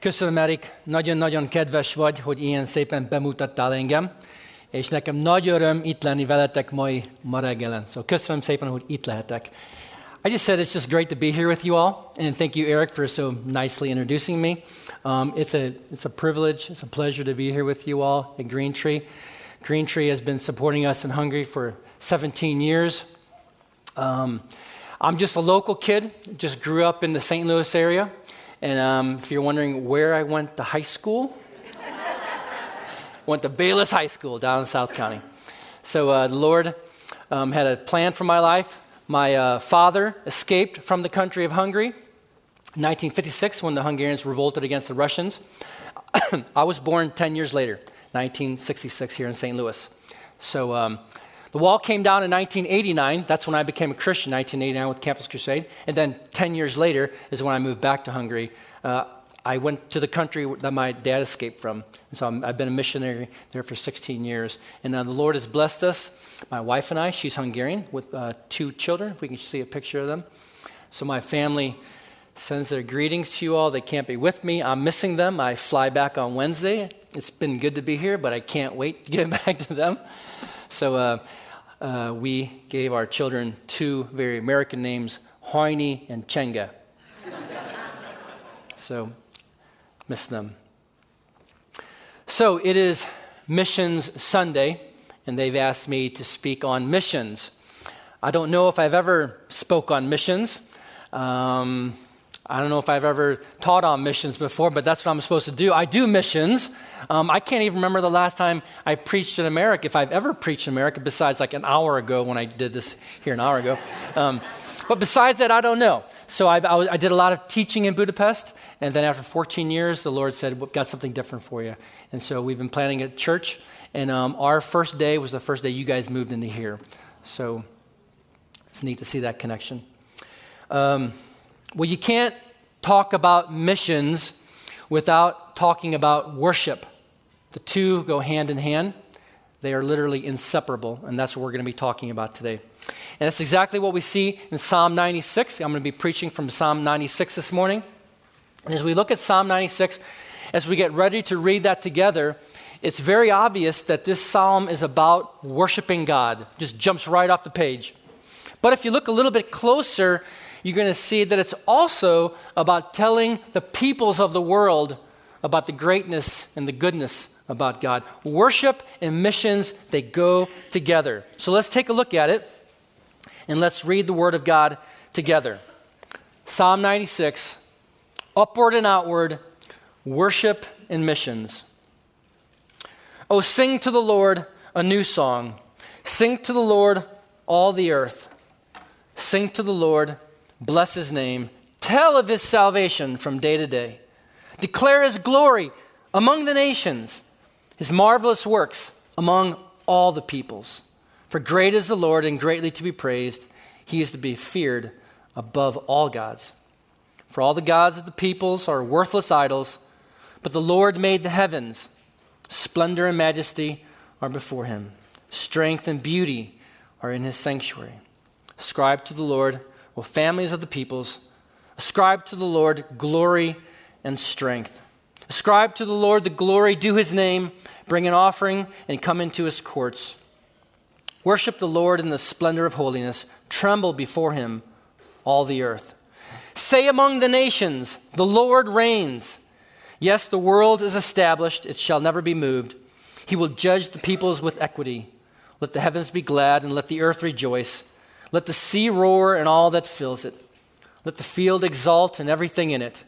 Köszönöm, Erik, nagyon-nagyon kedves vagy, hogy ilyen szépen bemutattál engem, és nekem nagy öröm itt lenni veletek mai ma reggelen. So köszönöm szépen, hogy itt lehetek. I just said it's just great to be here with you all, and thank you, Eric, for so nicely introducing me. Um, it's, a, it's a privilege, it's a pleasure to be here with you all at Green Tree. Green Tree has been supporting us in Hungary for 17 years. Um, I'm just a local kid, just grew up in the St. Louis area. And um, if you're wondering where I went to high school, went to Bayless High School down in South County. So uh, the Lord um, had a plan for my life. My uh, father escaped from the country of Hungary in 1956 when the Hungarians revolted against the Russians. I was born 10 years later, 1966, here in St. Louis. So um, the wall came down in 1989. That's when I became a Christian, 1989 with Campus Crusade. And then 10 years later is when I moved back to Hungary. Uh, I went to the country that my dad escaped from. And so i have been a missionary there for 16 years. And uh, the Lord has blessed us, my wife and I. She's Hungarian with uh, two children, if we can see a picture of them. So my family sends their greetings to you all. They can't be with me. I'm missing them. I fly back on Wednesday. It's been good to be here, but I can't wait to get back to them. So uh, uh, we gave our children two very American names, Hoini and Chenga. so miss them. So it is Missions Sunday, and they've asked me to speak on missions. I don't know if I've ever spoke on missions. Um, I don't know if I've ever taught on missions before, but that's what I'm supposed to do. I do missions. Um, I can't even remember the last time I preached in America, if I've ever preached in America, besides like an hour ago when I did this here an hour ago. Um, but besides that, I don't know. So I, I, I, did a lot of teaching in Budapest, and then after 14 years, the Lord said, We've got something different for you. And so we've been planning a church, and um, our first day was the first day you guys moved into here. So it's neat to see that connection. Um, well, you can't talk about missions without talking about worship. The two go hand in hand. They are literally inseparable, and that's what we're going to be talking about today. And that's exactly what we see in Psalm 96. I'm going to be preaching from Psalm 96 this morning. And as we look at Psalm 96, as we get ready to read that together, it's very obvious that this psalm is about worshiping God. Just jumps right off the page. But if you look a little bit closer, you're going to see that it's also about telling the peoples of the world about the greatness and the goodness about God. Worship and missions, they go together. So let's take a look at it and let's read the Word of God together. Psalm 96 Upward and outward, worship and missions. Oh, sing to the Lord a new song. Sing to the Lord all the earth. Sing to the Lord Bless his name. Tell of his salvation from day to day. Declare his glory among the nations, his marvelous works among all the peoples. For great is the Lord and greatly to be praised. He is to be feared above all gods. For all the gods of the peoples are worthless idols, but the Lord made the heavens. Splendor and majesty are before him. Strength and beauty are in his sanctuary. Ascribe to the Lord well, families of the peoples, ascribe to the Lord glory and strength. Ascribe to the Lord the glory due his name, bring an offering, and come into his courts. Worship the Lord in the splendor of holiness, tremble before him, all the earth. Say among the nations, The Lord reigns. Yes, the world is established, it shall never be moved. He will judge the peoples with equity. Let the heavens be glad, and let the earth rejoice. Let the sea roar and all that fills it. Let the field exult and everything in it.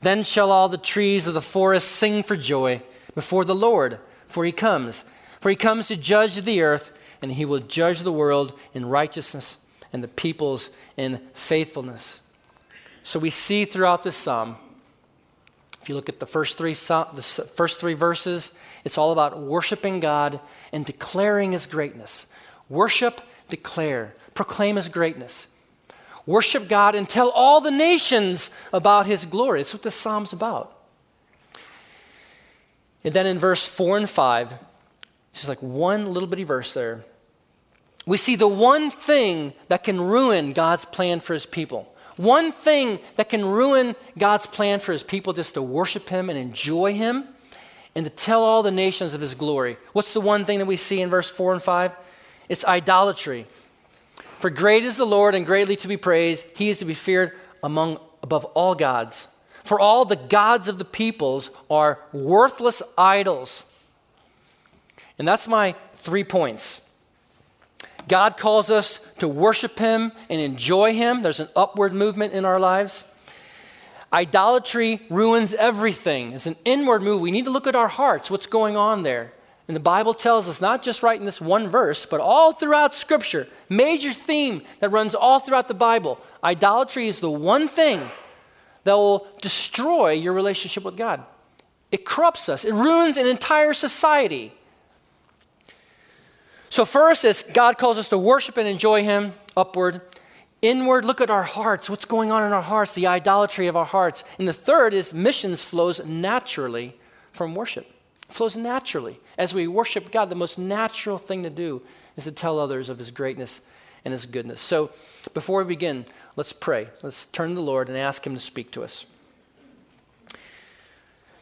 Then shall all the trees of the forest sing for joy before the Lord, for he comes. For he comes to judge the earth, and he will judge the world in righteousness and the peoples in faithfulness. So we see throughout this psalm, if you look at the first three, the first three verses, it's all about worshiping God and declaring his greatness. Worship, declare proclaim his greatness. Worship God and tell all the nations about his glory. That's what the psalm's about. And then in verse 4 and 5, just like one little bitty verse there, we see the one thing that can ruin God's plan for his people. one thing that can ruin God's plan for his people just to worship him and enjoy him and to tell all the nations of his glory. What's the one thing that we see in verse 4 and 5? It's idolatry. For great is the Lord and greatly to be praised. He is to be feared among above all gods. For all the gods of the peoples are worthless idols. And that's my three points. God calls us to worship Him and enjoy Him. There's an upward movement in our lives. Idolatry ruins everything. It's an inward move. We need to look at our hearts, what's going on there. And the Bible tells us, not just right in this one verse, but all throughout Scripture, major theme that runs all throughout the Bible. Idolatry is the one thing that will destroy your relationship with God. It corrupts us, it ruins an entire society. So, first is God calls us to worship and enjoy Him upward. Inward, look at our hearts. What's going on in our hearts? The idolatry of our hearts. And the third is missions flows naturally from worship. Flows naturally. As we worship God, the most natural thing to do is to tell others of His greatness and His goodness. So, before we begin, let's pray. Let's turn to the Lord and ask Him to speak to us.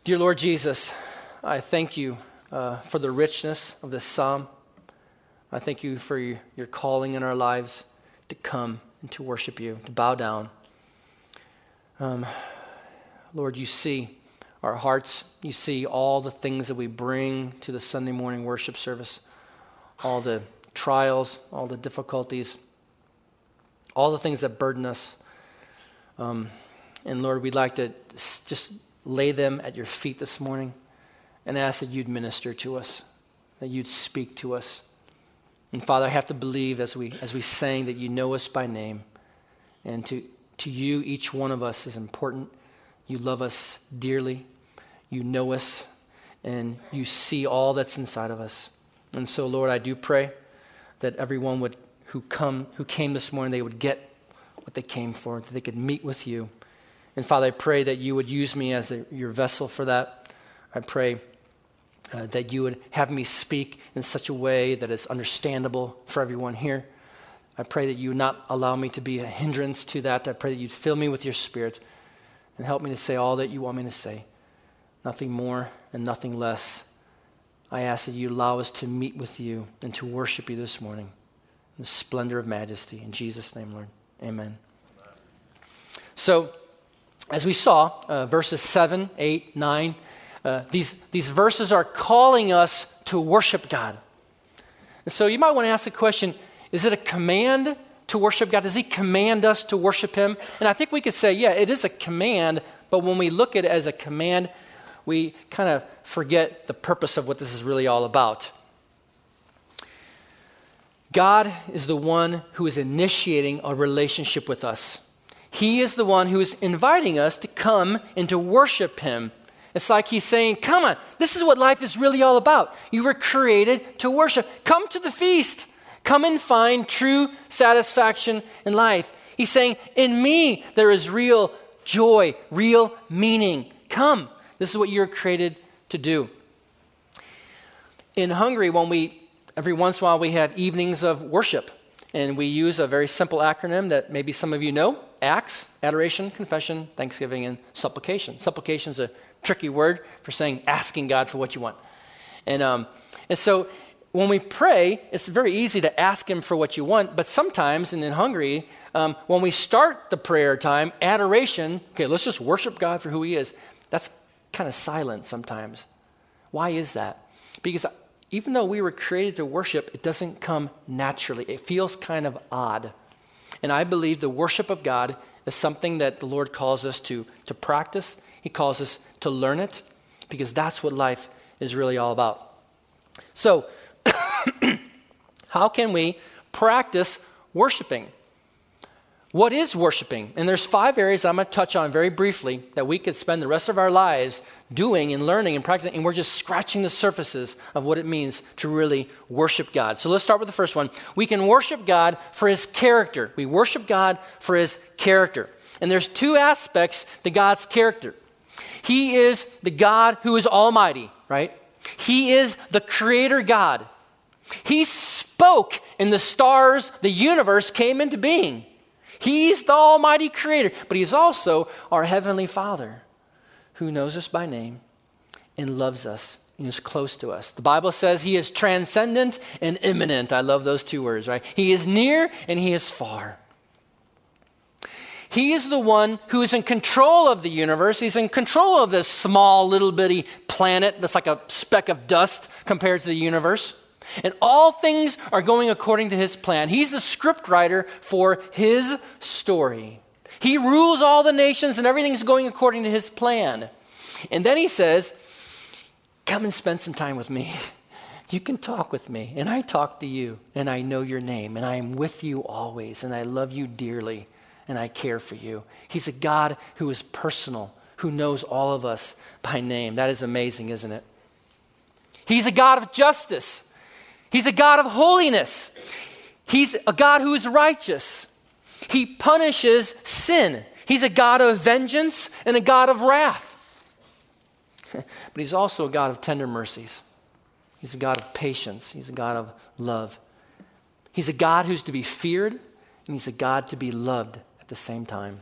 Dear Lord Jesus, I thank you uh, for the richness of this psalm. I thank you for your, your calling in our lives to come and to worship you, to bow down. Um, Lord, you see our hearts. You see all the things that we bring to the Sunday morning worship service, all the trials, all the difficulties, all the things that burden us. Um, and Lord, we'd like to just lay them at your feet this morning and ask that you'd minister to us, that you'd speak to us. And Father, I have to believe as we, as we sang that you know us by name. And to, to you, each one of us is important. You love us dearly. You know us. And you see all that's inside of us. And so, Lord, I do pray that everyone would, who, come, who came this morning, they would get what they came for, that they could meet with you. And Father, I pray that you would use me as the, your vessel for that. I pray uh, that you would have me speak in such a way that is understandable for everyone here. I pray that you would not allow me to be a hindrance to that. I pray that you'd fill me with your spirit and help me to say all that you want me to say. Nothing more and nothing less. I ask that you allow us to meet with you and to worship you this morning in the splendor of majesty. In Jesus' name, Lord. Amen. So, as we saw, uh, verses 7, 8, 9, uh, these, these verses are calling us to worship God. And so you might want to ask the question is it a command to worship God? Does He command us to worship Him? And I think we could say, yeah, it is a command, but when we look at it as a command, we kind of forget the purpose of what this is really all about. God is the one who is initiating a relationship with us. He is the one who is inviting us to come and to worship Him it's like he's saying, Come on, this is what life is really all about. You were created to worship. Come to the feast. Come and find true satisfaction in life. He's saying, In me, there is real joy, real meaning. Come. This is what you're created to do. In Hungary, when we, every once in a while, we have evenings of worship, and we use a very simple acronym that maybe some of you know ACTS, Adoration, Confession, Thanksgiving, and Supplication. Supplication is a tricky word for saying asking God for what you want. And, um, and so when we pray, it's very easy to ask Him for what you want, but sometimes, and in Hungary, um, when we start the prayer time, adoration, okay, let's just worship God for who He is, that's kind of silent sometimes. Why is that? Because even though we were created to worship, it doesn't come naturally. It feels kind of odd. And I believe the worship of God is something that the Lord calls us to, to practice. He calls us to learn it because that's what life is really all about. So, how can we practice worshiping? What is worshiping? And there's five areas I'm going to touch on very briefly that we could spend the rest of our lives doing and learning and practicing, and we're just scratching the surfaces of what it means to really worship God. So let's start with the first one. We can worship God for his character. We worship God for his character. And there's two aspects to God's character. He is the God who is almighty, right? He is the creator God. He spoke and the stars, the universe came into being. He's the Almighty Creator, but He's also our Heavenly Father who knows us by name and loves us and is close to us. The Bible says He is transcendent and immanent. I love those two words, right? He is near and He is far. He is the one who is in control of the universe. He's in control of this small, little bitty planet that's like a speck of dust compared to the universe. And all things are going according to his plan. He's the scriptwriter for his story. He rules all the nations and everything's going according to his plan. And then he says, Come and spend some time with me. You can talk with me, and I talk to you, and I know your name, and I am with you always, and I love you dearly, and I care for you. He's a God who is personal, who knows all of us by name. That is amazing, isn't it? He's a God of justice. He's a God of holiness. He's a God who is righteous. He punishes sin. He's a God of vengeance and a God of wrath. but he's also a God of tender mercies. He's a God of patience. He's a God of love. He's a God who's to be feared, and he's a God to be loved at the same time.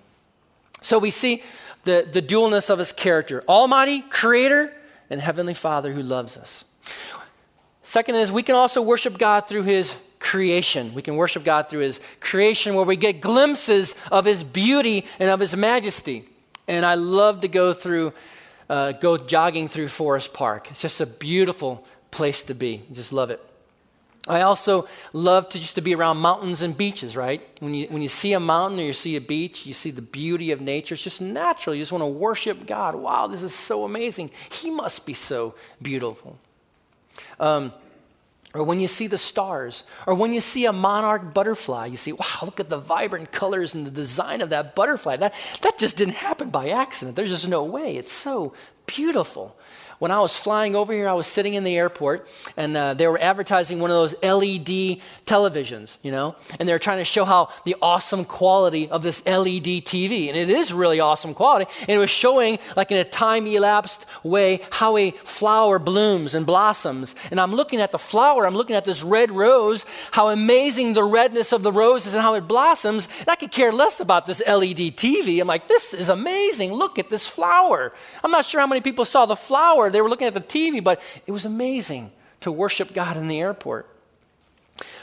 So we see the, the dualness of his character Almighty, Creator, and Heavenly Father who loves us. Second is we can also worship God through his creation. We can worship God through his creation where we get glimpses of his beauty and of his majesty. And I love to go through, uh, go jogging through Forest Park. It's just a beautiful place to be. just love it. I also love to just to be around mountains and beaches, right? When you, when you see a mountain or you see a beach, you see the beauty of nature. It's just natural. You just want to worship God. Wow, this is so amazing. He must be so beautiful. Um, or when you see the stars, or when you see a monarch butterfly, you see, wow, look at the vibrant colors and the design of that butterfly. That, that just didn't happen by accident. There's just no way. It's so beautiful when I was flying over here, I was sitting in the airport and uh, they were advertising one of those LED televisions, you know, and they were trying to show how the awesome quality of this LED TV. And it is really awesome quality. And it was showing, like in a time elapsed way, how a flower blooms and blossoms. And I'm looking at the flower, I'm looking at this red rose, how amazing the redness of the rose is and how it blossoms. And I could care less about this LED TV. I'm like, this is amazing. Look at this flower. I'm not sure how many people saw the flower they were looking at the TV, but it was amazing to worship God in the airport.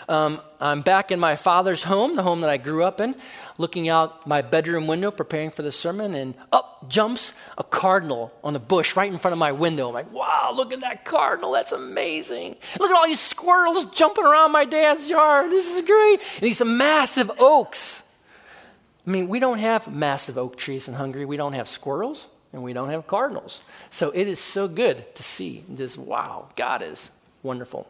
Um, I'm back in my father's home, the home that I grew up in, looking out my bedroom window, preparing for the sermon, and up jumps a cardinal on a bush right in front of my window. I'm like, wow, look at that cardinal. That's amazing. Look at all these squirrels jumping around my dad's yard. This is great. And these massive oaks. I mean, we don't have massive oak trees in Hungary. We don't have squirrels and we don't have cardinals. So it is so good to see just, wow, God is wonderful.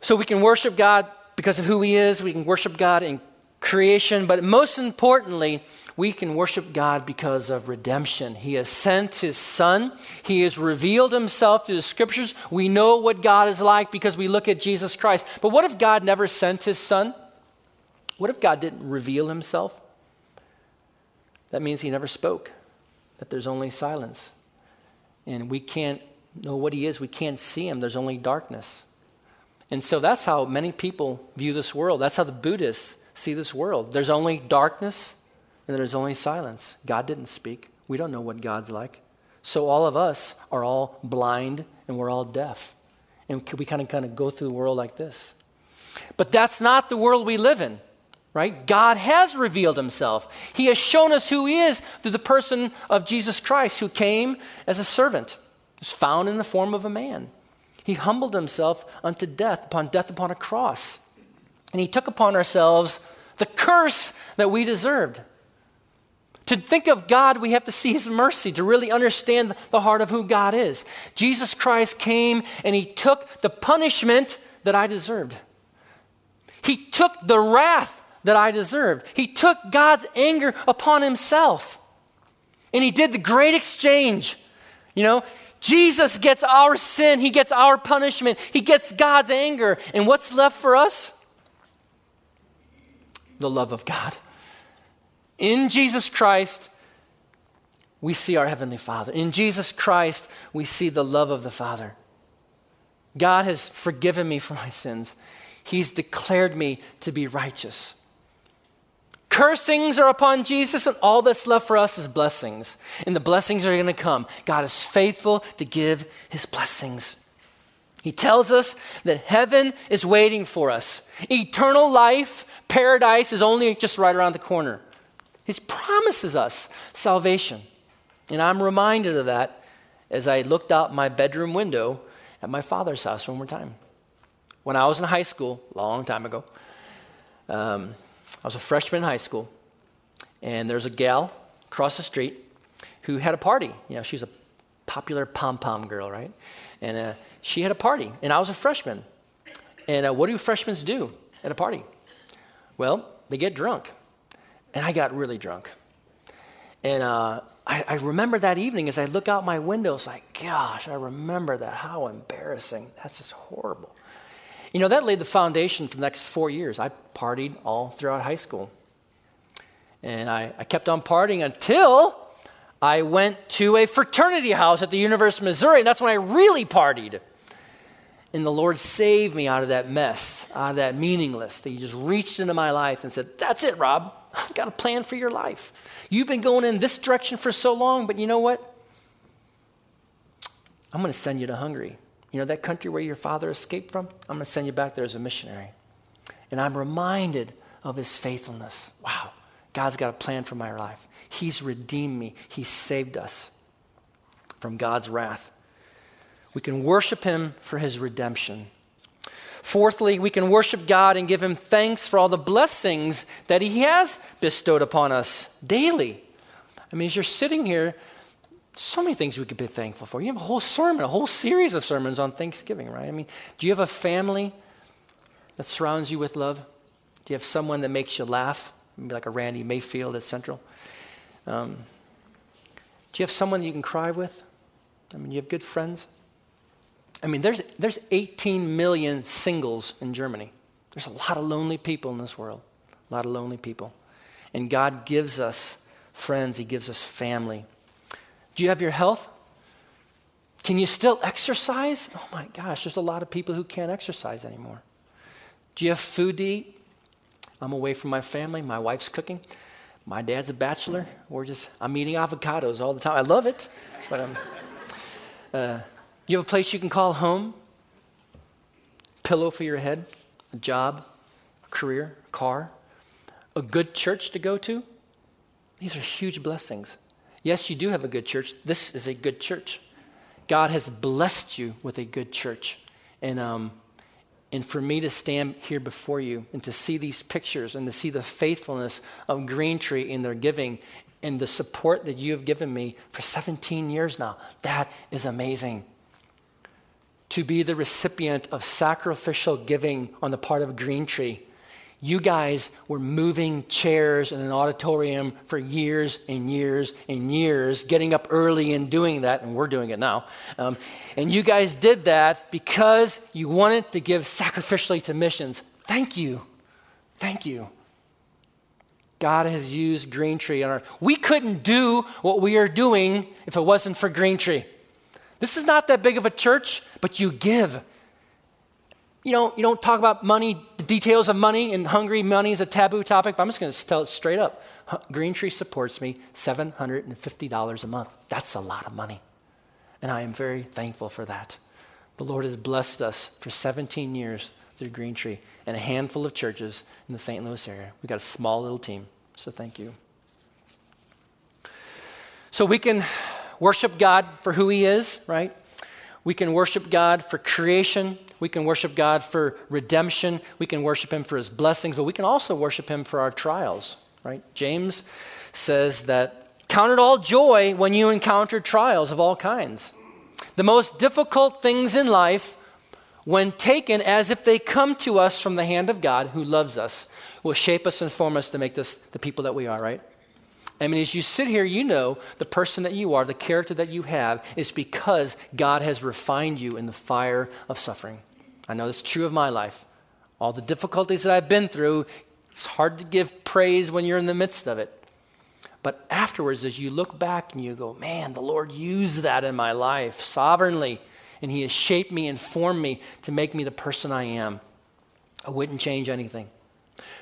So we can worship God because of who He is, we can worship God in creation, but most importantly, we can worship God because of redemption. He has sent His Son. He has revealed Himself through the Scriptures. We know what God is like because we look at Jesus Christ. But what if God never sent His Son? What if God didn't reveal Himself? That means he never spoke, that there's only silence. And we can't know what he is, we can't see him, there's only darkness. And so that's how many people view this world. That's how the Buddhists see this world. There's only darkness and there's only silence. God didn't speak. We don't know what God's like. So all of us are all blind and we're all deaf. And we kind of kind of go through the world like this. But that's not the world we live in right? God has revealed himself. He has shown us who he is through the person of Jesus Christ, who came as a servant, was found in the form of a man. He humbled himself unto death, upon death upon a cross. And he took upon ourselves the curse that we deserved. To think of God, we have to see his mercy to really understand the heart of who God is. Jesus Christ came and he took the punishment that I deserved. He took the wrath that I deserved. He took God's anger upon himself. And he did the great exchange. You know, Jesus gets our sin, he gets our punishment, he gets God's anger. And what's left for us? The love of God. In Jesus Christ, we see our Heavenly Father. In Jesus Christ, we see the love of the Father. God has forgiven me for my sins. He's declared me to be righteous. Cursings are upon Jesus, and all that's left for us is blessings. And the blessings are going to come. God is faithful to give his blessings. He tells us that heaven is waiting for us. Eternal life, paradise is only just right around the corner. He promises us salvation. And I'm reminded of that as I looked out my bedroom window at my father's house one more time. When I was in high school, a long time ago, um, I was a freshman in high school, and there's a gal across the street who had a party. You know, she's a popular pom pom girl, right? And uh, she had a party, and I was a freshman. And uh, what do freshmen do at a party? Well, they get drunk. And I got really drunk. And uh, I, I, remember that evening as I look out my window, it's like, gosh, I remember that. How embarrassing. That's just horrible. You know, that laid the foundation for the next four years. I partied all throughout high school. And I, I kept on partying until I went to a fraternity house at the University of Missouri, and that's when I really partied. And the Lord saved me out of that mess, out of that meaningless. That He just reached into my life and said, That's it, Rob. I've got a plan for your life. You've been going in this direction for so long, but you know what? I'm going to send you to Hungary. You know that country where your father escaped from? I'm going to send you back there as a missionary. And I'm reminded of his faithfulness. Wow, God's got a plan for my life. He's redeemed me, He's saved us from God's wrath. We can worship Him for His redemption. Fourthly, we can worship God and give Him thanks for all the blessings that He has bestowed upon us daily. I mean, as you're sitting here, so many things we could be thankful for. You have a whole sermon, a whole series of sermons on Thanksgiving, right? I mean, do you have a family that surrounds you with love? Do you have someone that makes you laugh? Maybe like a Randy Mayfield at Central. Um, do you have someone you can cry with? I mean, you have good friends. I mean, there's, there's 18 million singles in Germany. There's a lot of lonely people in this world, a lot of lonely people. And God gives us friends, He gives us family. Do you have your health? Can you still exercise? Oh my gosh, there's a lot of people who can't exercise anymore. Do you have food to eat? I'm away from my family. My wife's cooking. My dad's a bachelor. We're just, I'm eating avocados all the time. I love it, but I'm. Uh, you have a place you can call home, pillow for your head, a job, a career, a car, a good church to go to. These are huge blessings. Yes, you do have a good church. This is a good church. God has blessed you with a good church. And, um, and for me to stand here before you and to see these pictures and to see the faithfulness of Green Tree in their giving and the support that you have given me for 17 years now, that is amazing. To be the recipient of sacrificial giving on the part of Green Tree you guys were moving chairs in an auditorium for years and years and years, getting up early and doing that, and we're doing it now. Um, and you guys did that because you wanted to give sacrificially to missions. Thank you. Thank you. God has used Green Tree. On our, we couldn't do what we are doing if it wasn't for Green Tree. This is not that big of a church, but you give you know, you don't talk about money, details of money, and hungry money is a taboo topic, but I'm just going to tell it straight up. Green Tree supports me $750 a month. That's a lot of money. And I am very thankful for that. The Lord has blessed us for 17 years through Green Tree and a handful of churches in the St. Louis area. We've got a small little team, so thank you. So we can worship God for who He is, right? We can worship God for creation. We can worship God for redemption. We can worship Him for His blessings, but we can also worship Him for our trials, right? James says that count it all joy when you encounter trials of all kinds. The most difficult things in life, when taken as if they come to us from the hand of God who loves us, will shape us and form us to make this the people that we are, right? I mean, as you sit here, you know the person that you are, the character that you have, is because God has refined you in the fire of suffering. I know it's true of my life. All the difficulties that I've been through, it's hard to give praise when you're in the midst of it. But afterwards, as you look back and you go, man, the Lord used that in my life sovereignly, and He has shaped me and formed me to make me the person I am, I wouldn't change anything.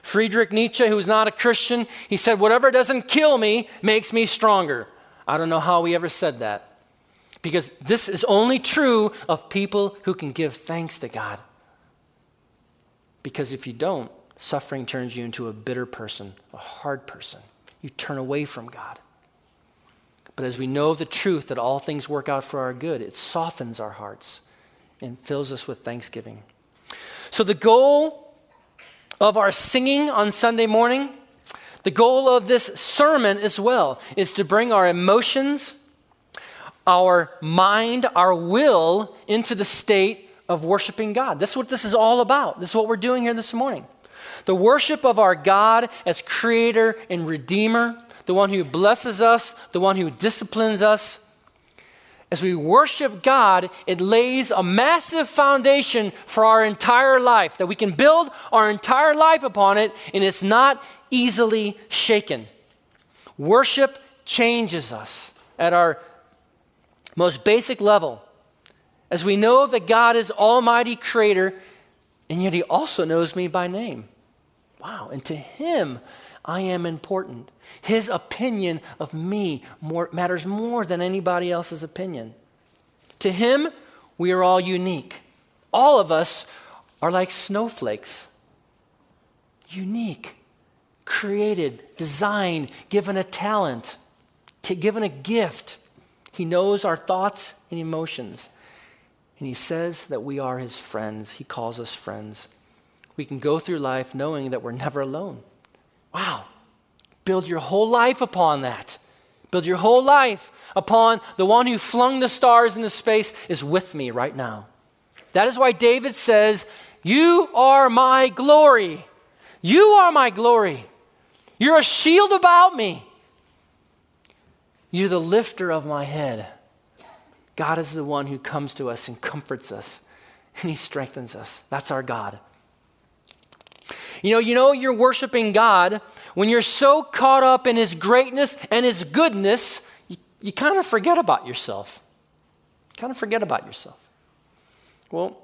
Friedrich Nietzsche, who's not a Christian, he said, Whatever doesn't kill me makes me stronger. I don't know how he ever said that. Because this is only true of people who can give thanks to God. Because if you don't, suffering turns you into a bitter person, a hard person. You turn away from God. But as we know the truth that all things work out for our good, it softens our hearts and fills us with thanksgiving. So, the goal of our singing on Sunday morning, the goal of this sermon as well, is to bring our emotions, our mind, our will into the state of worshiping God. That's what this is all about. This is what we're doing here this morning. The worship of our God as creator and redeemer, the one who blesses us, the one who disciplines us. As we worship God, it lays a massive foundation for our entire life, that we can build our entire life upon it, and it's not easily shaken. Worship changes us at our most basic level. As we know that God is Almighty Creator, and yet He also knows me by name. Wow. And to him, I am important. His opinion of me more, matters more than anybody else's opinion. To him, we are all unique. All of us are like snowflakes. Unique, created, designed, given a talent, given a gift. He knows our thoughts and emotions. And he says that we are his friends. He calls us friends we can go through life knowing that we're never alone. Wow. Build your whole life upon that. Build your whole life upon the one who flung the stars into space is with me right now. That is why David says, You are my glory. You are my glory. You're a shield about me. You're the lifter of my head. God is the one who comes to us and comforts us, and He strengthens us. That's our God. You know, you know you're worshiping God when you're so caught up in his greatness and his goodness, you, you kind of forget about yourself. Kind of forget about yourself. Well,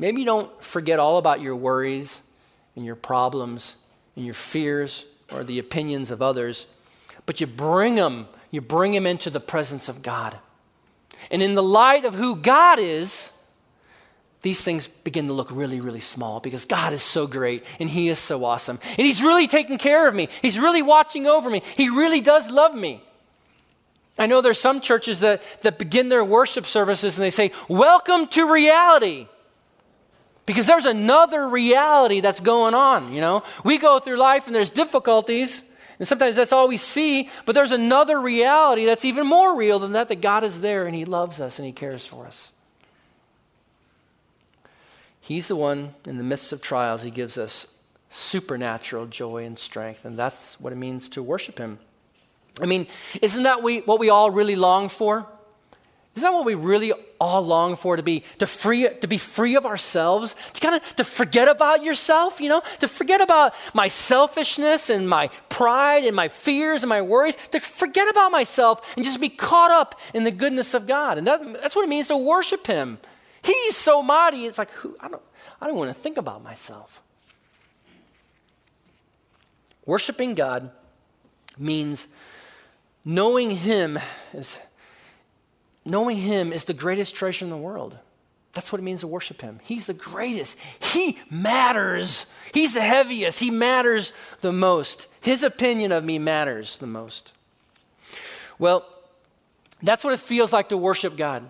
maybe you don't forget all about your worries and your problems and your fears or the opinions of others, but you bring them, you bring him into the presence of God. And in the light of who God is, these things begin to look really, really small because God is so great and He is so awesome. And He's really taking care of me. He's really watching over me. He really does love me. I know there's some churches that, that begin their worship services and they say, Welcome to reality. Because there's another reality that's going on, you know? We go through life and there's difficulties, and sometimes that's all we see, but there's another reality that's even more real than that that God is there and He loves us and He cares for us. He's the one in the midst of trials, he gives us supernatural joy and strength. And that's what it means to worship him. I mean, isn't that we, what we all really long for? Isn't that what we really all long for to be to free to be free of ourselves? To kind of to forget about yourself, you know? To forget about my selfishness and my pride and my fears and my worries, to forget about myself and just be caught up in the goodness of God. And that, that's what it means to worship him. He's so mighty. It's like, who, I, don't, I don't want to think about myself. Worshiping God means knowing Him is knowing Him is the greatest treasure in the world. That's what it means to worship Him. He's the greatest. He matters. He's the heaviest. He matters the most. His opinion of me matters the most. Well, that's what it feels like to worship God.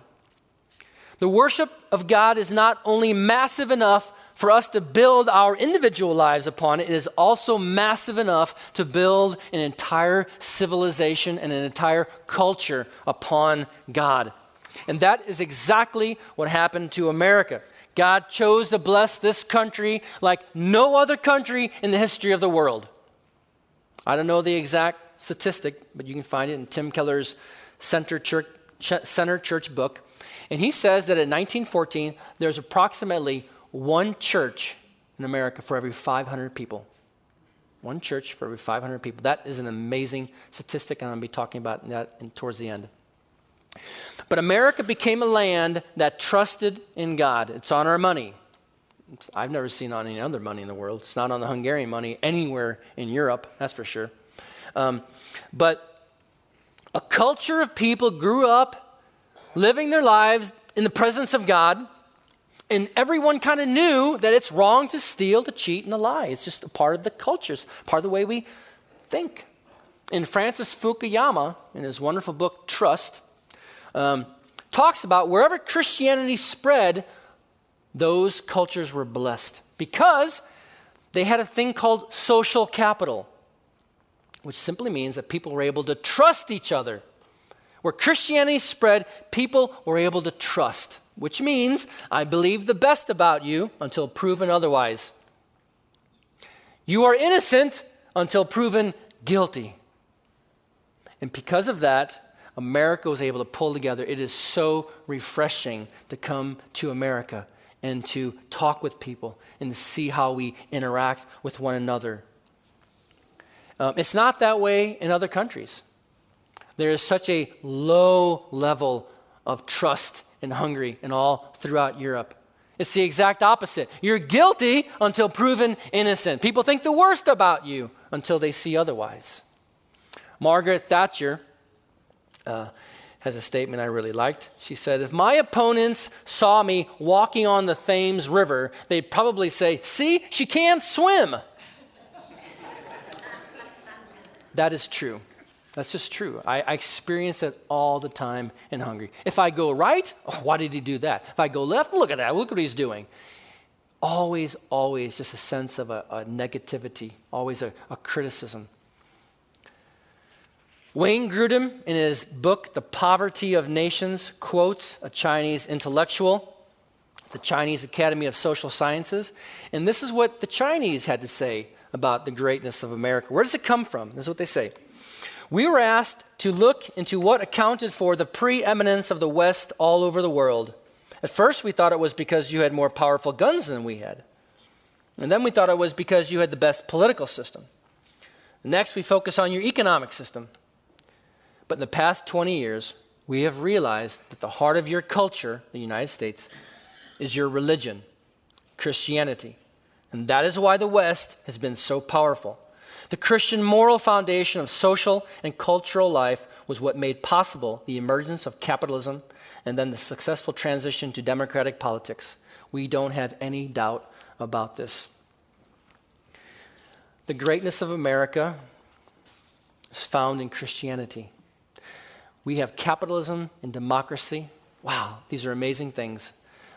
The worship of God is not only massive enough for us to build our individual lives upon it, it is also massive enough to build an entire civilization and an entire culture upon God. And that is exactly what happened to America. God chose to bless this country like no other country in the history of the world. I don't know the exact statistic, but you can find it in Tim Keller's Center Church, Center Church book. And he says that in 1914, there's approximately one church in America for every 500 people. One church for every 500 people. That is an amazing statistic, and I'm going to be talking about that towards the end. But America became a land that trusted in God. It's on our money. I've never seen on any other money in the world. It's not on the Hungarian money anywhere in Europe, that's for sure. Um, but a culture of people grew up living their lives in the presence of God, and everyone kind of knew that it's wrong to steal, to cheat, and to lie. It's just a part of the culture, it's part of the way we think. And Francis Fukuyama, in his wonderful book, Trust, um, talks about wherever Christianity spread, those cultures were blessed because they had a thing called social capital, which simply means that people were able to trust each other. Where Christianity spread, people were able to trust, which means I believe the best about you until proven otherwise. You are innocent until proven guilty. And because of that, America was able to pull together. It is so refreshing to come to America and to talk with people and to see how we interact with one another. Um, it's not that way in other countries. There is such a low level of trust and Hungary and all throughout Europe. It's the exact opposite. You're guilty until proven innocent. People think the worst about you until they see otherwise. Margaret Thatcher uh, has a statement I really liked. She said, If my opponents saw me walking on the Thames River, they'd probably say, See, she can't swim. that is true. That's just true. I, I, experience it all the time in Hungary. If I go right, oh, why did he do that? If I go left, look at that. Look what he's doing. Always, always just a sense of a, a negativity, always a, a criticism. Wayne Grudem, in his book, The Poverty of Nations, quotes a Chinese intellectual, the Chinese Academy of Social Sciences, and this is what the Chinese had to say about the greatness of America. Where does it come from? This is what they say. We were asked to look into what accounted for the preeminence of the West all over the world. At first, we thought it was because you had more powerful guns than we had. And then we thought it was because you had the best political system. Next, we focus on your economic system. But in the past 20 years, we have realized that the heart of your culture, the United States, is your religion, Christianity. And that is why the West has been so powerful. The Christian moral foundation of social and cultural life was what made possible the emergence of capitalism and then the successful transition to democratic politics. We don't have any doubt about this. The greatness of America is found in Christianity. We have capitalism and democracy. Wow, these are amazing things,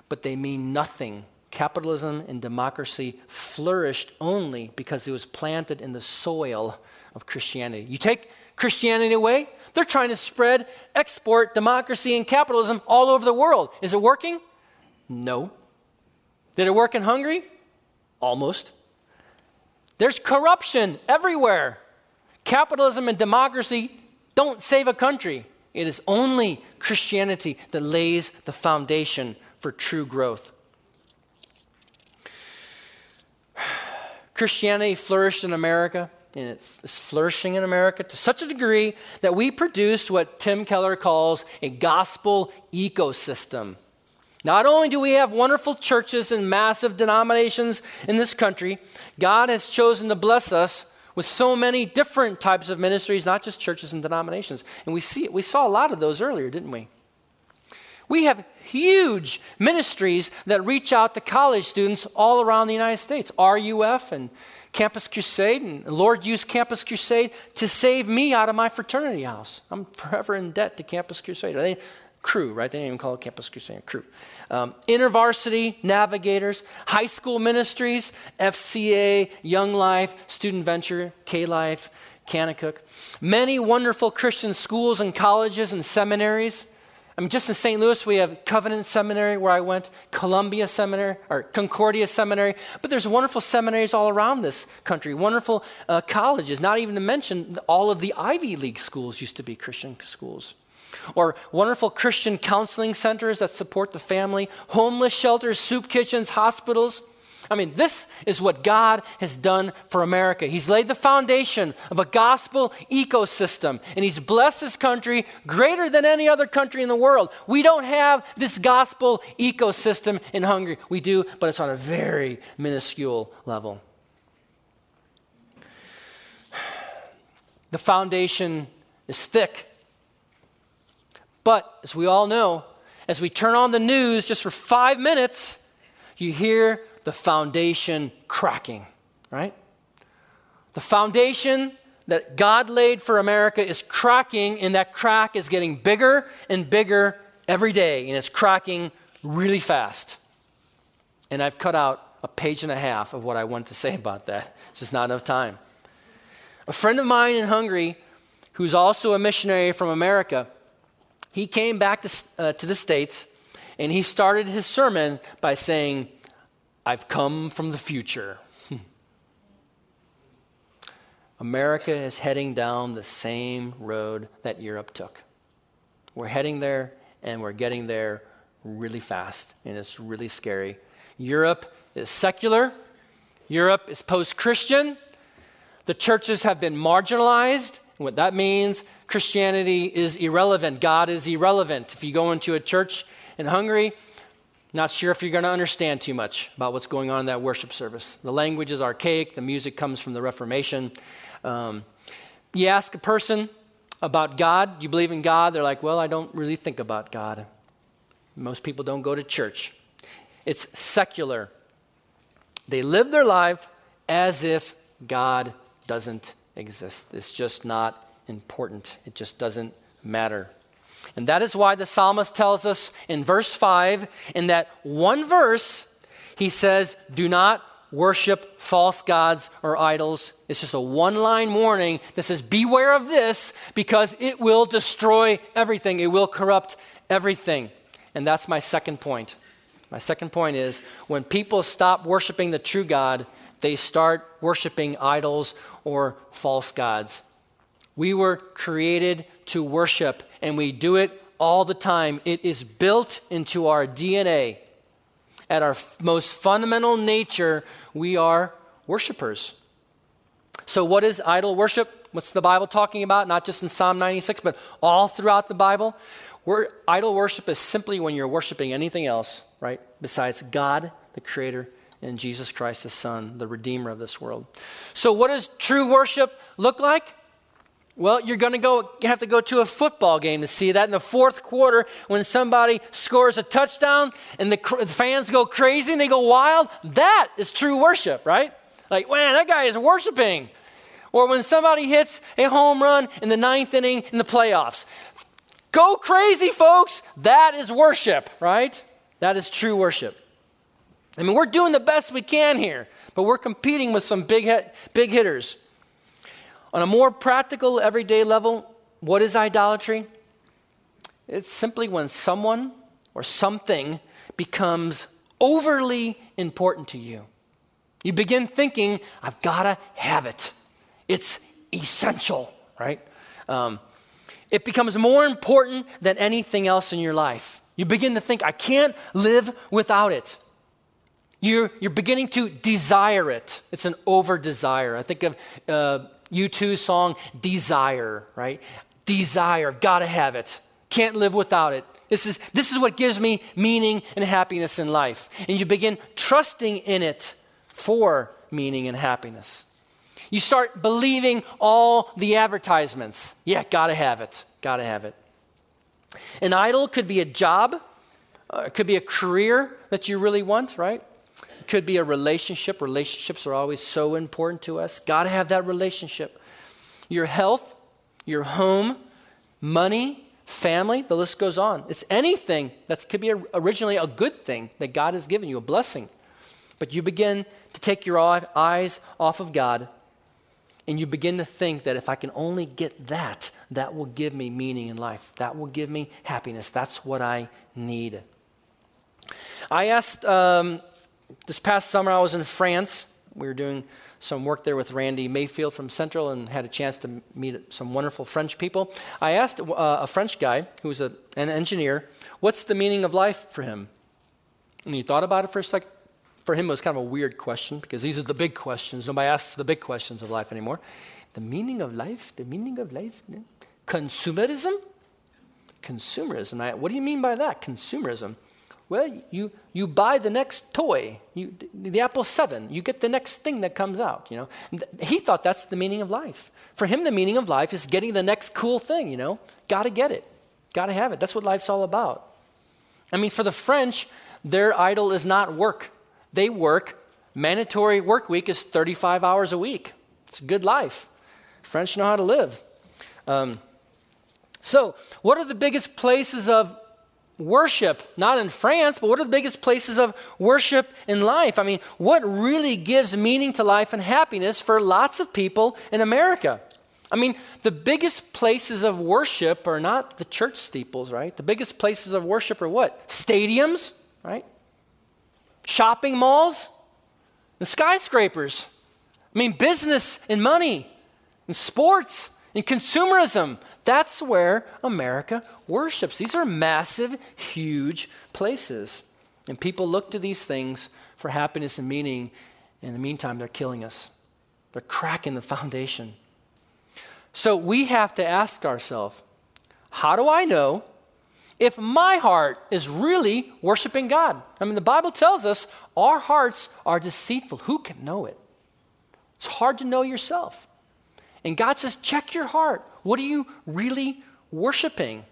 but they mean nothing. Capitalism and democracy flourished only because it was planted in the soil of Christianity. You take Christianity away, they're trying to spread, export democracy and capitalism all over the world. Is it working? No. Did it work in Hungary? Almost. There's corruption everywhere. Capitalism and democracy don't save a country. It is only Christianity that lays the foundation for true growth. Christianity flourished in America, and it's flourishing in America to such a degree that we produced what Tim Keller calls a gospel ecosystem. Not only do we have wonderful churches and massive denominations in this country, God has chosen to bless us with so many different types of ministries, not just churches and denominations. And we see we saw a lot of those earlier, didn't we? We have huge ministries that reach out to college students all around the United States. RUF and Campus Crusade, and Lord used Campus Crusade to save me out of my fraternity house. I'm forever in debt to Campus Crusade. They, Cru, right? They didn't even call it Campus Crusade, Cru. Um, InterVarsity navigators, high school ministries, FCA, Young Life, Student Venture, K Life, Kanakuk. Many wonderful Christian schools and colleges and seminaries. I mean, just in St. Louis, we have Covenant Seminary, where I went, Columbia Seminary, or Concordia Seminary. But there's wonderful seminaries all around this country, wonderful uh, colleges, not even to mention all of the Ivy League schools used to be Christian schools or wonderful Christian counseling centers that support the family, homeless shelters, soup kitchens, hospitals. I mean, this is what God has done for America. He's laid the foundation of a gospel ecosystem, and He's blessed this country greater than any other country in the world. We don't have this gospel ecosystem in Hungary. We do, but it's on a very minuscule level. The foundation is thick. But as we all know, as we turn on the news just for five minutes, you hear the foundation cracking, right? The foundation that God laid for America is cracking, and that crack is getting bigger and bigger every day, and it's cracking really fast. And I've cut out a page and a half of what I want to say about that. It's just not enough time. A friend of mine in Hungary, who's also a missionary from America, he came back to, uh, to the States and he started his sermon by saying, I've come from the future. America is heading down the same road that Europe took. We're heading there and we're getting there really fast, and it's really scary. Europe is secular, Europe is post Christian. The churches have been marginalized. What that means, Christianity is irrelevant. God is irrelevant. If you go into a church in Hungary, not sure if you're going to understand too much about what's going on in that worship service. The language is archaic, the music comes from the Reformation. Um, you ask a person about God, you believe in God, they're like, well, I don't really think about God. Most people don't go to church. It's secular. They live their life as if God doesn't exist. It's just not important, it just doesn't matter. And that is why the psalmist tells us in verse 5, in that one verse, he says, Do not worship false gods or idols. It's just a one line warning that says, Beware of this because it will destroy everything, it will corrupt everything. And that's my second point. My second point is when people stop worshiping the true God, they start worshiping idols or false gods. We were created to worship, and we do it all the time. It is built into our DNA. At our f- most fundamental nature, we are worshipers. So, what is idol worship? What's the Bible talking about? Not just in Psalm 96, but all throughout the Bible. We're, idol worship is simply when you're worshiping anything else, right, besides God, the Creator, and Jesus Christ, the Son, the Redeemer of this world. So, what does true worship look like? Well, you're going to go have to go to a football game to see that in the fourth quarter when somebody scores a touchdown and the, the fans go crazy and they go wild. That is true worship, right? Like, man, that guy is worshiping. Or when somebody hits a home run in the ninth inning in the playoffs. Go crazy, folks. That is worship, right? That is true worship. I mean, we're doing the best we can here, but we're competing with some big, hit, big hitters. On a more practical, everyday level, what is idolatry? It's simply when someone or something becomes overly important to you. You begin thinking, I've got to have it. It's essential, right? Um, it becomes more important than anything else in your life. You begin to think, I can't live without it. You're, you're beginning to desire it. It's an over desire. I think of uh, U2's song, Desire, right? Desire, got to have it. Can't live without it. This is, this is what gives me meaning and happiness in life. And you begin trusting in it for meaning and happiness. You start believing all the advertisements. Yeah, gotta have it. Gotta have it. An idol could be a job, uh, it could be a career that you really want, right? Could be a relationship. Relationships are always so important to us. Got to have that relationship. Your health, your home, money, family, the list goes on. It's anything that could be a, originally a good thing that God has given you, a blessing. But you begin to take your eyes off of God and you begin to think that if I can only get that, that will give me meaning in life. That will give me happiness. That's what I need. I asked um, this past summer, I was in France. We were doing some work there with Randy Mayfield from Central and had a chance to meet some wonderful French people. I asked uh, a French guy who's a, an engineer, what's the meaning of life for him? And he thought about it for a second. For him, it was kind of a weird question because these are the big questions. Nobody asks the big questions of life anymore. The meaning of life, the meaning of life, consumerism? Consumerism. What do you mean by that? Consumerism. Well, you, you buy the next toy, you, the Apple 7, you get the next thing that comes out, you know. He thought that's the meaning of life. For him, the meaning of life is getting the next cool thing, you know. Got to get it, got to have it. That's what life's all about. I mean, for the French, their idol is not work. They work, mandatory work week is 35 hours a week. It's a good life. French know how to live. Um, so, what are the biggest places of worship, not in France, but what are the biggest places of worship in life? I mean, what really gives meaning to life and happiness for lots of people in America? I mean, the biggest places of worship are not the church steeples, right? The biggest places of worship are what? Stadiums, right? Shopping malls and skyscrapers. I mean, business and money and sports and consumerism. That's where America worships. These are massive, huge places. And people look to these things for happiness and meaning. In the meantime, they're killing us, they're cracking the foundation. So we have to ask ourselves how do I know if my heart is really worshiping God? I mean, the Bible tells us our hearts are deceitful. Who can know it? It's hard to know yourself. And God says, check your heart. What are you really worshiping?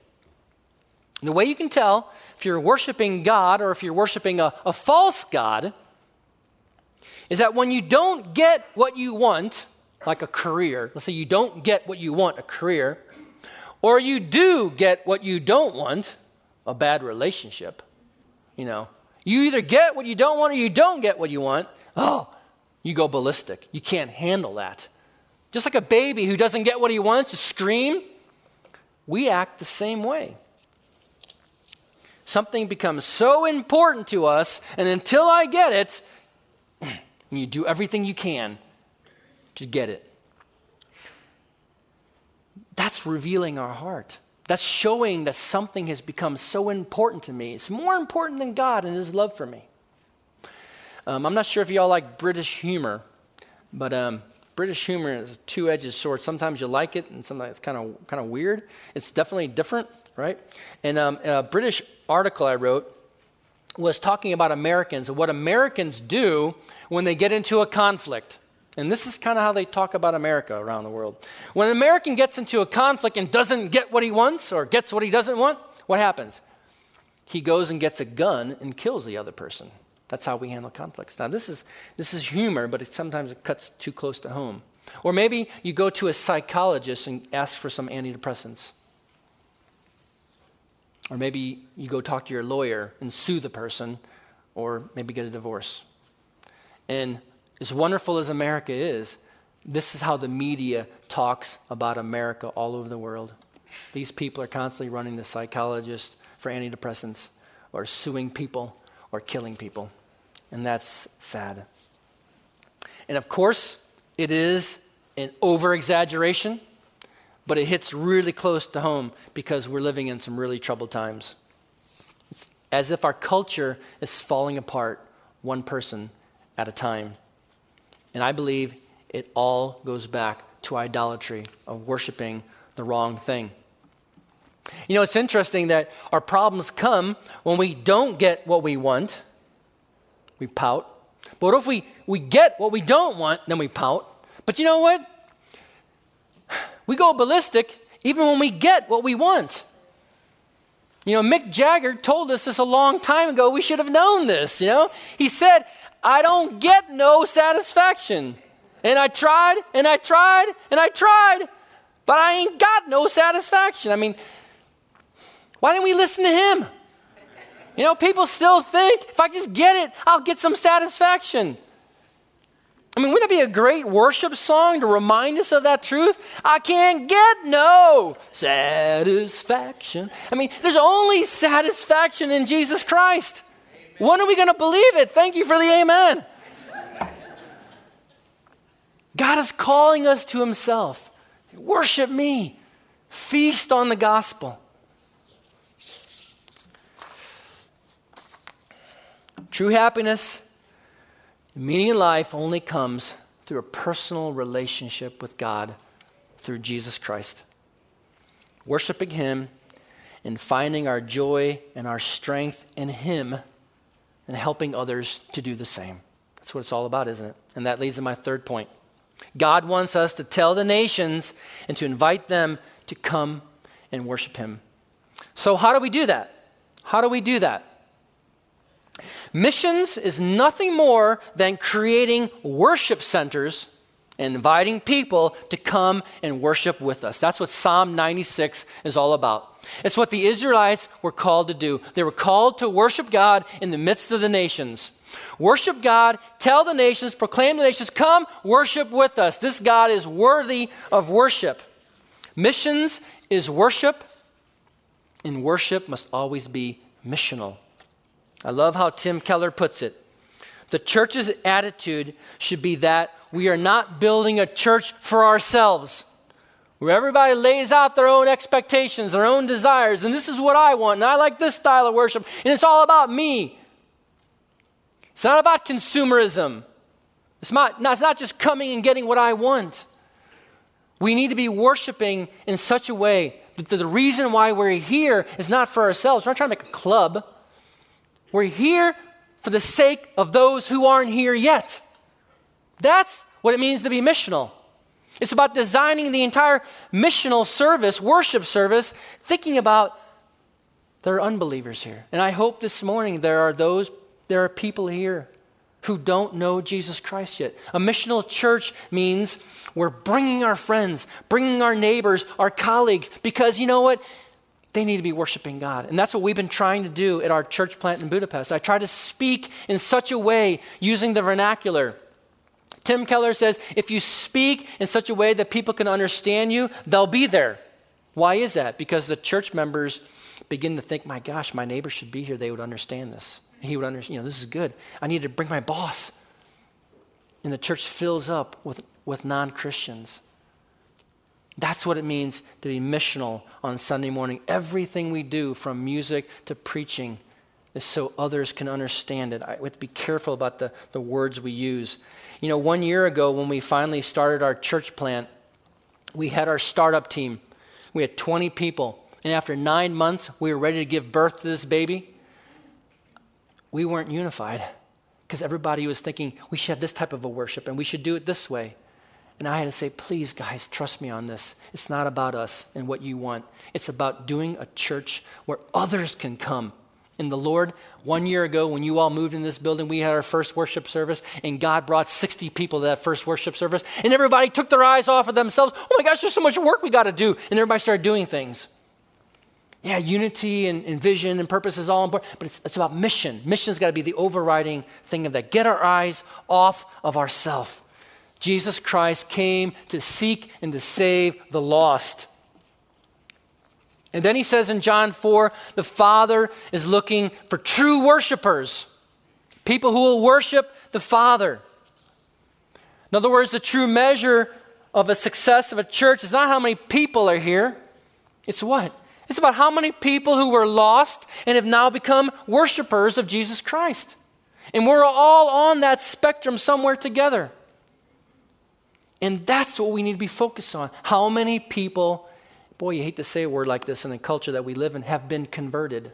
And the way you can tell if you're worshiping God or if you're worshiping a, a false God is that when you don't get what you want, like a career, let's say you don't get what you want, a career, or you do get what you don't want, a bad relationship, you know, you either get what you don't want or you don't get what you want, oh, you go ballistic. You can't handle that. Just like a baby who doesn't get what he wants to scream, we act the same way. Something becomes so important to us, and until I get it, you do everything you can to get it. That's revealing our heart. That's showing that something has become so important to me. It's more important than God and His love for me. Um, I'm not sure if y'all like British humor, but um, British humor is a two-edged sword. Sometimes you like it, and sometimes it's kind of kind of weird. It's definitely different, right? And um, a British article I wrote was talking about Americans and what Americans do when they get into a conflict. And this is kind of how they talk about America around the world. When an American gets into a conflict and doesn't get what he wants or gets what he doesn't want, what happens? He goes and gets a gun and kills the other person. That's how we handle conflicts. Now, this is, this is humor, but it, sometimes it cuts too close to home. Or maybe you go to a psychologist and ask for some antidepressants. Or maybe you go talk to your lawyer and sue the person, or maybe get a divorce. And as wonderful as America is, this is how the media talks about America all over the world. These people are constantly running the psychologist for antidepressants or suing people or killing people. And that's sad. And of course, it is an over exaggeration, but it hits really close to home because we're living in some really troubled times. It's as if our culture is falling apart one person at a time. And I believe it all goes back to idolatry of worshiping the wrong thing. You know, it's interesting that our problems come when we don't get what we want we pout. But if we, we get what we don't want, then we pout. But you know what? We go ballistic even when we get what we want. You know, Mick Jagger told us this a long time ago. We should have known this, you know? He said, I don't get no satisfaction. And I tried, and I tried, and I tried, but I ain't got no satisfaction. I mean, why didn't we listen to him? You know, people still think if I just get it, I'll get some satisfaction. I mean, wouldn't that be a great worship song to remind us of that truth? I can't get no satisfaction. I mean, there's only satisfaction in Jesus Christ. Amen. When are we going to believe it? Thank you for the amen. God is calling us to Himself. Worship me, feast on the gospel. True happiness Meaning in life only comes through a personal relationship with God through Jesus Christ. Worshiping Him and finding our joy and our strength in Him and helping others to do the same. That's what it's all about, isn't it? And that leads to my third point. God wants us to tell the nations and to invite them to come and worship Him. So, how do we do that? How do we do that? Missions is nothing more than creating worship centers and inviting people to come and worship with us. That's what Psalm 96 is all about. It's what the Israelites were called to do. They were called to worship God in the midst of the nations. Worship God, tell the nations, proclaim the nations, come worship with us. This God is worthy of worship. Missions is worship, and worship must always be missional. I love how Tim Keller puts it. The church's attitude should be that we are not building a church for ourselves, where everybody lays out their own expectations, their own desires, and this is what I want, and I like this style of worship, and it's all about me. It's not about consumerism. It's not, it's not just coming and getting what I want. We need to be worshiping in such a way that the reason why we're here is not for ourselves. We're not trying to make a club. We're here for the sake of those who aren't here yet. That's what it means to be missional. It's about designing the entire missional service, worship service, thinking about there are unbelievers here. And I hope this morning there are those, there are people here who don't know Jesus Christ yet. A missional church means we're bringing our friends, bringing our neighbors, our colleagues, because you know what? They need to be worshiping God. And that's what we've been trying to do at our church plant in Budapest. I try to speak in such a way using the vernacular. Tim Keller says if you speak in such a way that people can understand you, they'll be there. Why is that? Because the church members begin to think, my gosh, my neighbor should be here. They would understand this. He would understand, you know, this is good. I need to bring my boss. And the church fills up with, with non Christians. That's what it means to be missional on Sunday morning. Everything we do, from music to preaching, is so others can understand it. I, we have to be careful about the, the words we use. You know, one year ago, when we finally started our church plant, we had our startup team. We had 20 people. And after nine months, we were ready to give birth to this baby. We weren't unified because everybody was thinking we should have this type of a worship and we should do it this way. And I had to say, please, guys, trust me on this. It's not about us and what you want. It's about doing a church where others can come. And the Lord, one year ago, when you all moved in this building, we had our first worship service, and God brought 60 people to that first worship service, and everybody took their eyes off of themselves. Oh my gosh, there's so much work we got to do. And everybody started doing things. Yeah, unity and, and, vision and purpose is all important, but it's, it's about mission. Mission's got to be the overriding thing of that. Get our eyes off of ourselves Jesus Christ came to seek and to save the lost. And then he says in John 4 the Father is looking for true worshipers, people who will worship the Father. In other words, the true measure of a success of a church is not how many people are here, it's what? It's about how many people who were lost and have now become worshipers of Jesus Christ. And we're all on that spectrum somewhere together. And that's what we need to be focused on. How many people, boy, you hate to say a word like this in the culture that we live in, have been converted?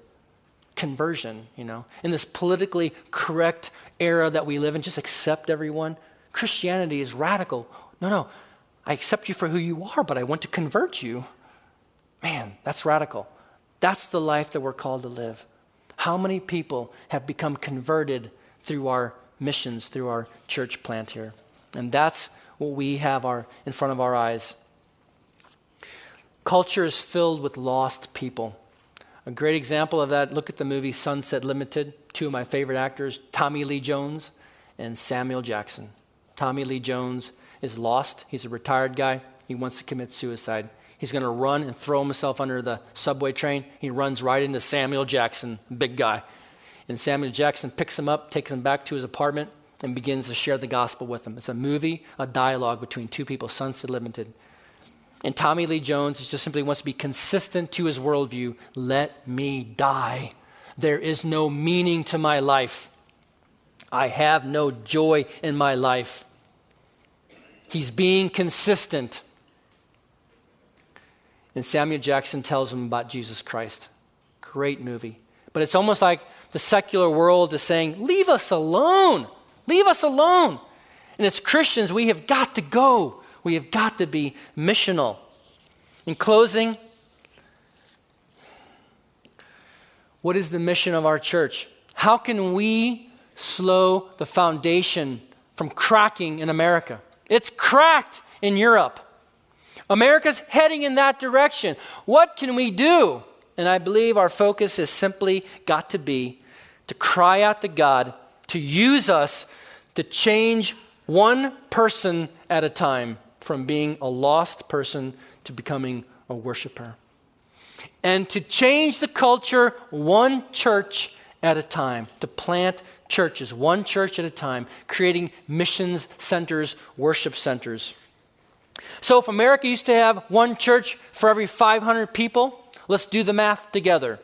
Conversion, you know, in this politically correct era that we live in, just accept everyone. Christianity is radical. No, no, I accept you for who you are, but I want to convert you. Man, that's radical. That's the life that we're called to live. How many people have become converted through our missions, through our church plant here? And that's what we have our, in front of our eyes. Culture is filled with lost people. A great example of that, look at the movie Sunset Limited. Two of my favorite actors, Tommy Lee Jones and Samuel Jackson. Tommy Lee Jones is lost. He's a retired guy. He wants to commit suicide. He's going to run and throw himself under the subway train. He runs right into Samuel Jackson, big guy. And Samuel Jackson picks him up, takes him back to his apartment, and begins to share the gospel with them. It's a movie, a dialogue between two people, Sunset Limited. And Tommy Lee Jones just simply wants to be consistent to his worldview. Let me die. There is no meaning to my life. I have no joy in my life. He's being consistent. And Samuel Jackson tells him about Jesus Christ. Great movie. But it's almost like the secular world is saying, Leave us alone. Leave us alone. And as Christians, we have got to go. We have got to be missional. In closing, what is the mission of our church? How can we slow the foundation from cracking in America? It's cracked in Europe. America's heading in that direction. What can we do? And I believe our focus has simply got to be to cry out to God to use us to change one person at a time from being a lost person to becoming a worshiper. And to change the culture one church at a time, to plant churches, one church at a time, creating missions centers, worship centers. So, if America used to have one church for every 500 people, let's do the math together.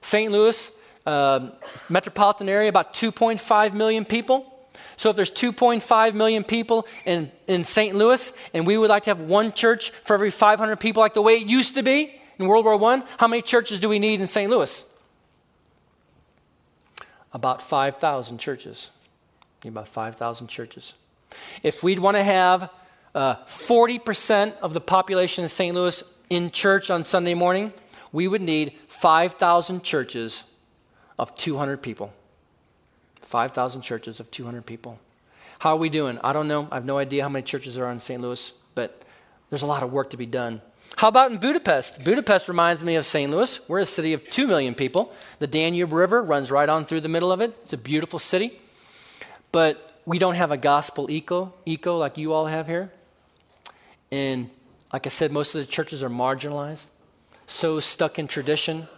St. Louis, uh, metropolitan area, about 2.5 million people. So, if there's 2.5 million people in, in St. Louis, and we would like to have one church for every 500 people, like the way it used to be in World War I, how many churches do we need in St. Louis? About 5,000 churches. About 5,000 churches. If we'd want to have uh, 40% of the population in St. Louis in church on Sunday morning, we would need 5,000 churches of 200 people. 5,000 churches of 200 people. How are we doing? I don't know. I have no idea how many churches there are in St. Louis, but there's a lot of work to be done. How about in Budapest? Budapest reminds me of St. Louis. We're a city of 2 million people. The Danube River runs right on through the middle of it. It's a beautiful city. But we don't have a gospel eco, eco like you all have here. And like I said, most of the churches are marginalized, so stuck in tradition,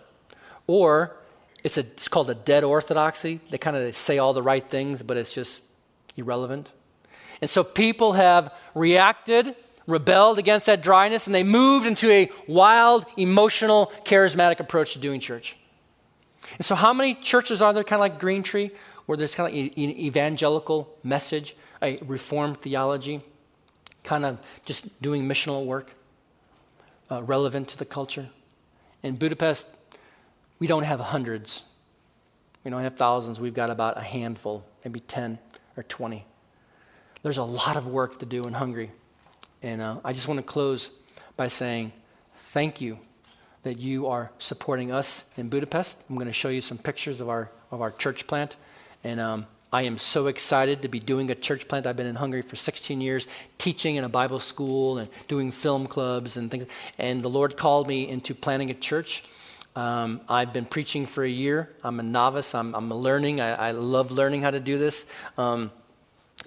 or it's, a, it's called a dead orthodoxy. They kind of say all the right things, but it's just irrelevant. And so people have reacted, rebelled against that dryness, and they moved into a wild, emotional, charismatic approach to doing church. And so, how many churches are there, kind of like Green Tree, where there's kind of like an evangelical message, a reformed theology, kind of just doing missional work, uh, relevant to the culture? In Budapest, we don't have hundreds. We don't have thousands. We've got about a handful, maybe 10 or 20. There's a lot of work to do in Hungary. And uh, I just want to close by saying thank you that you are supporting us in Budapest. I'm going to show you some pictures of our, of our church plant. And um, I am so excited to be doing a church plant. I've been in Hungary for 16 years, teaching in a Bible school and doing film clubs and things. And the Lord called me into planning a church. Um, I've been preaching for a year. I'm a novice. I'm, I'm learning. I, I, love learning how to do this. Um,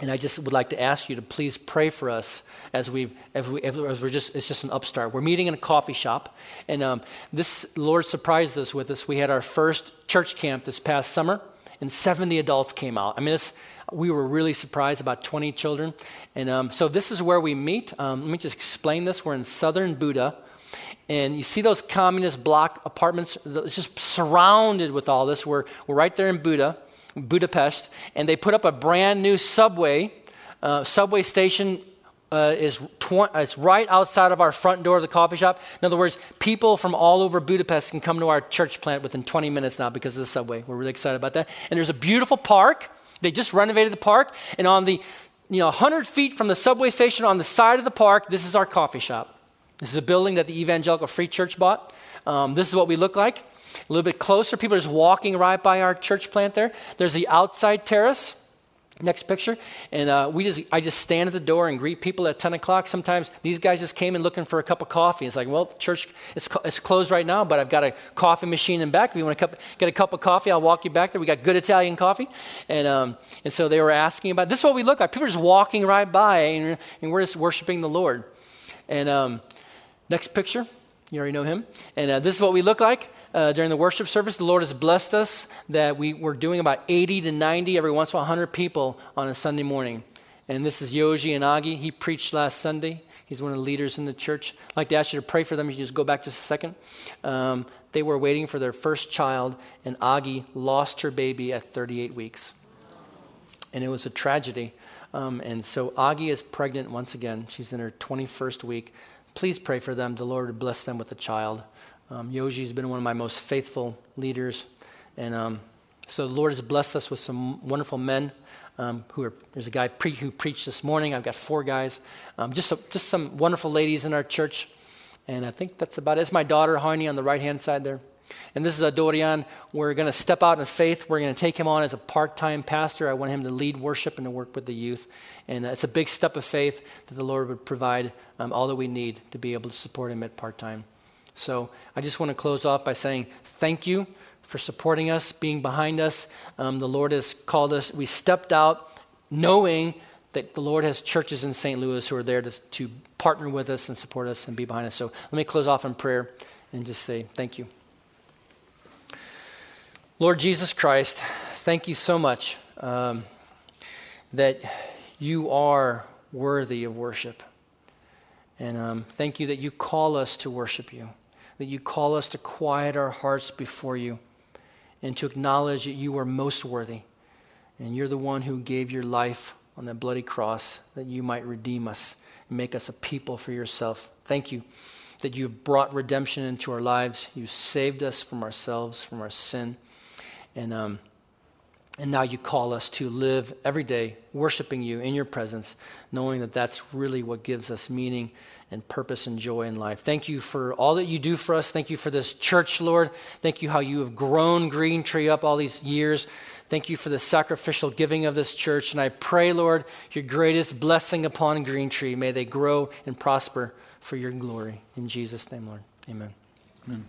and I just would like to ask you to please pray for us as, we as, we, as we're just, it's just an upstart. We're meeting in a coffee shop. And um, this, Lord surprised us with us. We had our first church camp this past summer, and 70 adults came out. I mean, this, we were really surprised, about 20 children. And um, so this is where we meet. Um, let me just explain this. We're in southern Buda. And you see those communist block apartments? It's just surrounded with all this. We're, we're right there in Buda, Budapest, and they put up a brand new subway. Uh, subway station uh, is tw- it's right outside of our front door of the coffee shop. In other words, people from all over Budapest can come to our church plant within 20 minutes now because of the subway. We're really excited about that. And there's a beautiful park. They just renovated the park, and on the you know 100 feet from the subway station on the side of the park, this is our coffee shop. This is a building that the Evangelical Free Church bought. Um, this is what we look like. A little bit closer, people are just walking right by our church plant there. There's the outside terrace. Next picture, and uh, we just I just stand at the door and greet people at 10 o'clock. Sometimes these guys just came in looking for a cup of coffee. It's like, well, church it's, it's closed right now, but I've got a coffee machine in back. If you want to get a cup of coffee, I'll walk you back there. We got good Italian coffee, and um, and so they were asking about this. Is what we look like. People are just walking right by, and, and we're just worshiping the Lord. And um, Next picture. You already know him. And uh, this is what we look like uh, during the worship service. The Lord has blessed us that we were doing about 80 to 90, every once in a while, 100 people on a Sunday morning. And this is Yoji and Agi. He preached last Sunday. He's one of the leaders in the church. I'd like to ask you to pray for them. If you just go back just a second. Um, they were waiting for their first child, and Agi lost her baby at 38 weeks. and it was a tragedy. Um, and so Agi is pregnant once again. She's in her 21st week. Please pray for them. The Lord bless them with a child. Um, Yoji's been one of my most faithful leaders. And um, so the Lord has blessed us with some wonderful men. Um, who are, there's a guy pre, who preached this morning. I've got four guys. Um, just, just some wonderful ladies in our church. And I think that's about it. It's my daughter, Harney, on the right hand side there. And this is a Dorian. We're going to step out in faith. We're going to take him on as a part time pastor. I want him to lead worship and to work with the youth. And it's a big step of faith that the Lord would provide um, all that we need to be able to support him at part time. So I just want to close off by saying thank you for supporting us, being behind us. Um, the Lord has called us. We stepped out knowing that the Lord has churches in St. Louis who are there to, to partner with us and support us and be behind us. So let me close off in prayer and just say thank you. Lord Jesus Christ, thank you so much um, that you are worthy of worship. And um, thank you that you call us to worship you, that you call us to quiet our hearts before you and to acknowledge that you are most worthy. And you're the one who gave your life on that bloody cross that you might redeem us and make us a people for yourself. Thank you that you've brought redemption into our lives. You saved us from ourselves, from our sin. And, um, and now you call us to live every day worshiping you in your presence, knowing that that's really what gives us meaning and purpose and joy in life. Thank you for all that you do for us. Thank you for this church, Lord. Thank you how you have grown Green Tree up all these years. Thank you for the sacrificial giving of this church. And I pray, Lord, your greatest blessing upon Green Tree. May they grow and prosper for your glory. In Jesus' name, Lord. Amen. Amen.